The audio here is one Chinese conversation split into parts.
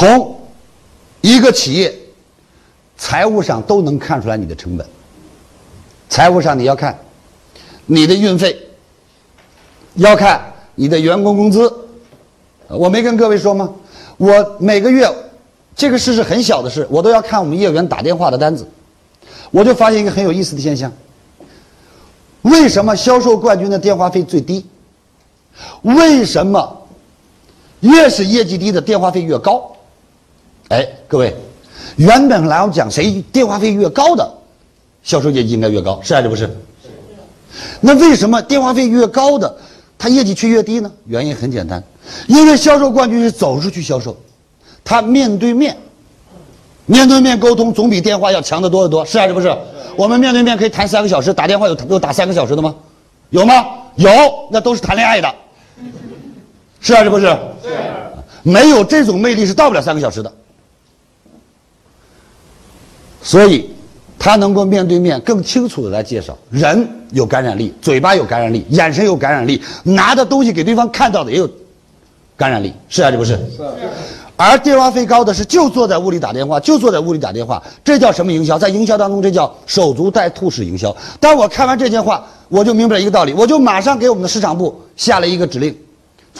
从一个企业财务上都能看出来你的成本。财务上你要看你的运费，要看你的员工工资。我没跟各位说吗？我每个月这个事是很小的事，我都要看我们业务员打电话的单子。我就发现一个很有意思的现象：为什么销售冠军的电话费最低？为什么越是业绩低的电话费越高？哎，各位，原本来我们讲谁电话费越高的，销售业绩应该越高，是还是不是？那为什么电话费越高的，他业绩却越低呢？原因很简单，因为销售冠军是走出去销售，他面对面，面对面沟通总比电话要强得多得多，是还是不是？我们面对面可以谈三个小时，打电话有有打三个小时的吗？有吗？有，那都是谈恋爱的，是还是不是？是。没有这种魅力是到不了三个小时的。所以，他能够面对面更清楚的来介绍，人有感染力，嘴巴有感染力，眼神有感染力，拿的东西给对方看到的也有感染力，是还是不是？是。而电话费高的是就坐在屋里打电话，就坐在屋里打电话，这叫什么营销？在营销当中，这叫守株待兔式营销。当我看完这件话，我就明白了一个道理，我就马上给我们的市场部下了一个指令。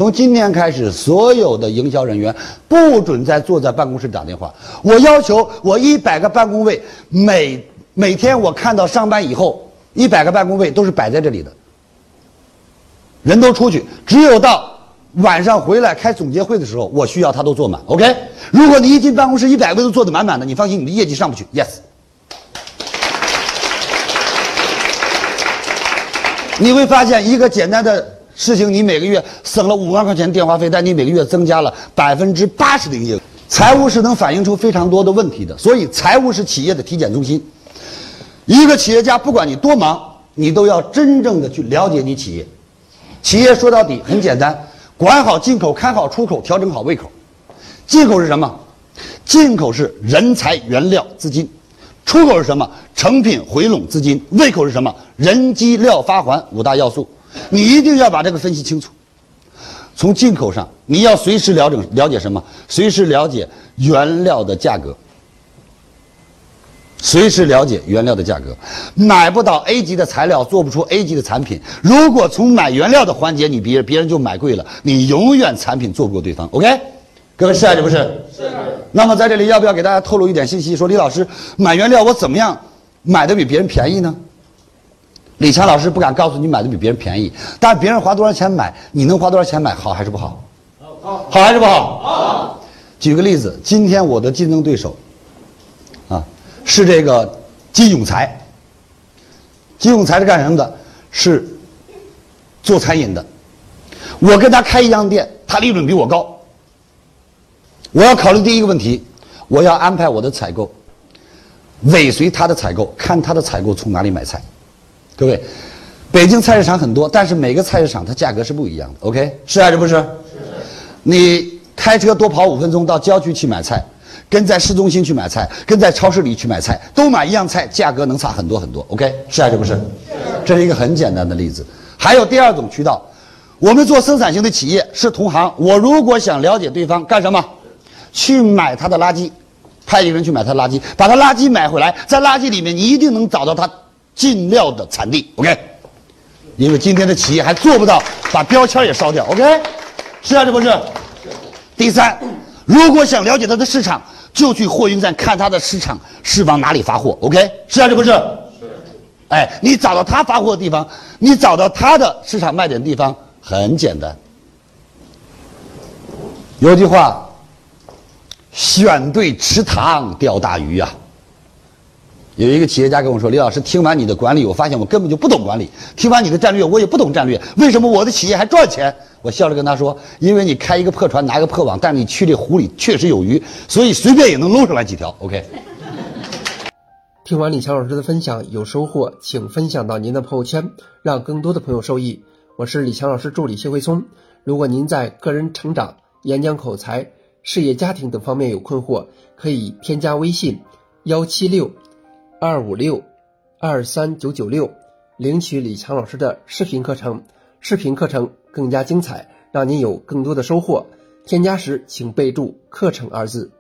从今天开始，所有的营销人员不准再坐在办公室打电话。我要求我一百个办公位，每每天我看到上班以后，一百个办公位都是摆在这里的，人都出去，只有到晚上回来开总结会的时候，我需要他都坐满。OK，如果你一进办公室一百个都坐得满满的，你放心，你的业绩上不去。Yes，你会发现一个简单的。事情你每个月省了五万块钱电话费，但你每个月增加了百分之八十的营业额。财务是能反映出非常多的问题的，所以财务是企业的体检中心。一个企业家不管你多忙，你都要真正的去了解你企业。企业说到底很简单，管好进口，看好出口，调整好胃口。进口是什么？进口是人才、原料、资金；出口是什么？成品回笼资金。胃口是什么？人机料发还五大要素。你一定要把这个分析清楚。从进口上，你要随时了解了解什么？随时了解原料的价格。随时了解原料的价格。买不到 A 级的材料，做不出 A 级的产品。如果从买原料的环节，你别别人就买贵了，你永远产品做不过对方。OK，各位是还是不是？是。那么在这里，要不要给大家透露一点信息？说李老师，买原料我怎么样买的比别人便宜呢？李强老师不敢告诉你买的比别人便宜，但别人花多少钱买，你能花多少钱买？好还是不好？好，好还是不好？好。举个例子，今天我的竞争对手，啊，是这个金永才。金永才是干什么的？是做餐饮的。我跟他开一样店，他利润比我高。我要考虑第一个问题，我要安排我的采购，尾随他的采购，看他的采购从哪里买菜。各位，北京菜市场很多，但是每个菜市场它价格是不一样的。OK，是还是不是？是。你开车多跑五分钟到郊区去买菜，跟在市中心去买菜，跟在超市里去买菜，都买一样菜，价格能差很多很多。OK，是还是不是？是。这是一个很简单的例子。还有第二种渠道，我们做生产型的企业是同行，我如果想了解对方干什么，去买他的垃圾，派一个人去买他的垃圾，把他垃圾买回来，在垃圾里面你一定能找到他。进料的产地，OK，因为今天的企业还做不到把标签也烧掉，OK，是啊，是不是？第三，如果想了解它的市场，就去货运站看它的市场是往哪里发货，OK，是啊，是不是？是。哎，你找到他发货的地方，你找到他的市场卖点的地方，很简单。有句话，选对池塘钓大鱼呀。有一个企业家跟我说：“李老师，听完你的管理，我发现我根本就不懂管理；听完你的战略，我也不懂战略。为什么我的企业还赚钱？”我笑着跟他说：“因为你开一个破船，拿个破网，但你去这湖里确实有鱼，所以随便也能搂上来几条。” OK。听完李强老师的分享，有收获，请分享到您的朋友圈，让更多的朋友受益。我是李强老师助理谢慧松。如果您在个人成长、演讲口才、事业家庭等方面有困惑，可以添加微信幺七六。二五六二三九九六，领取李强老师的视频课程，视频课程更加精彩，让您有更多的收获。添加时请备注“课程”二字。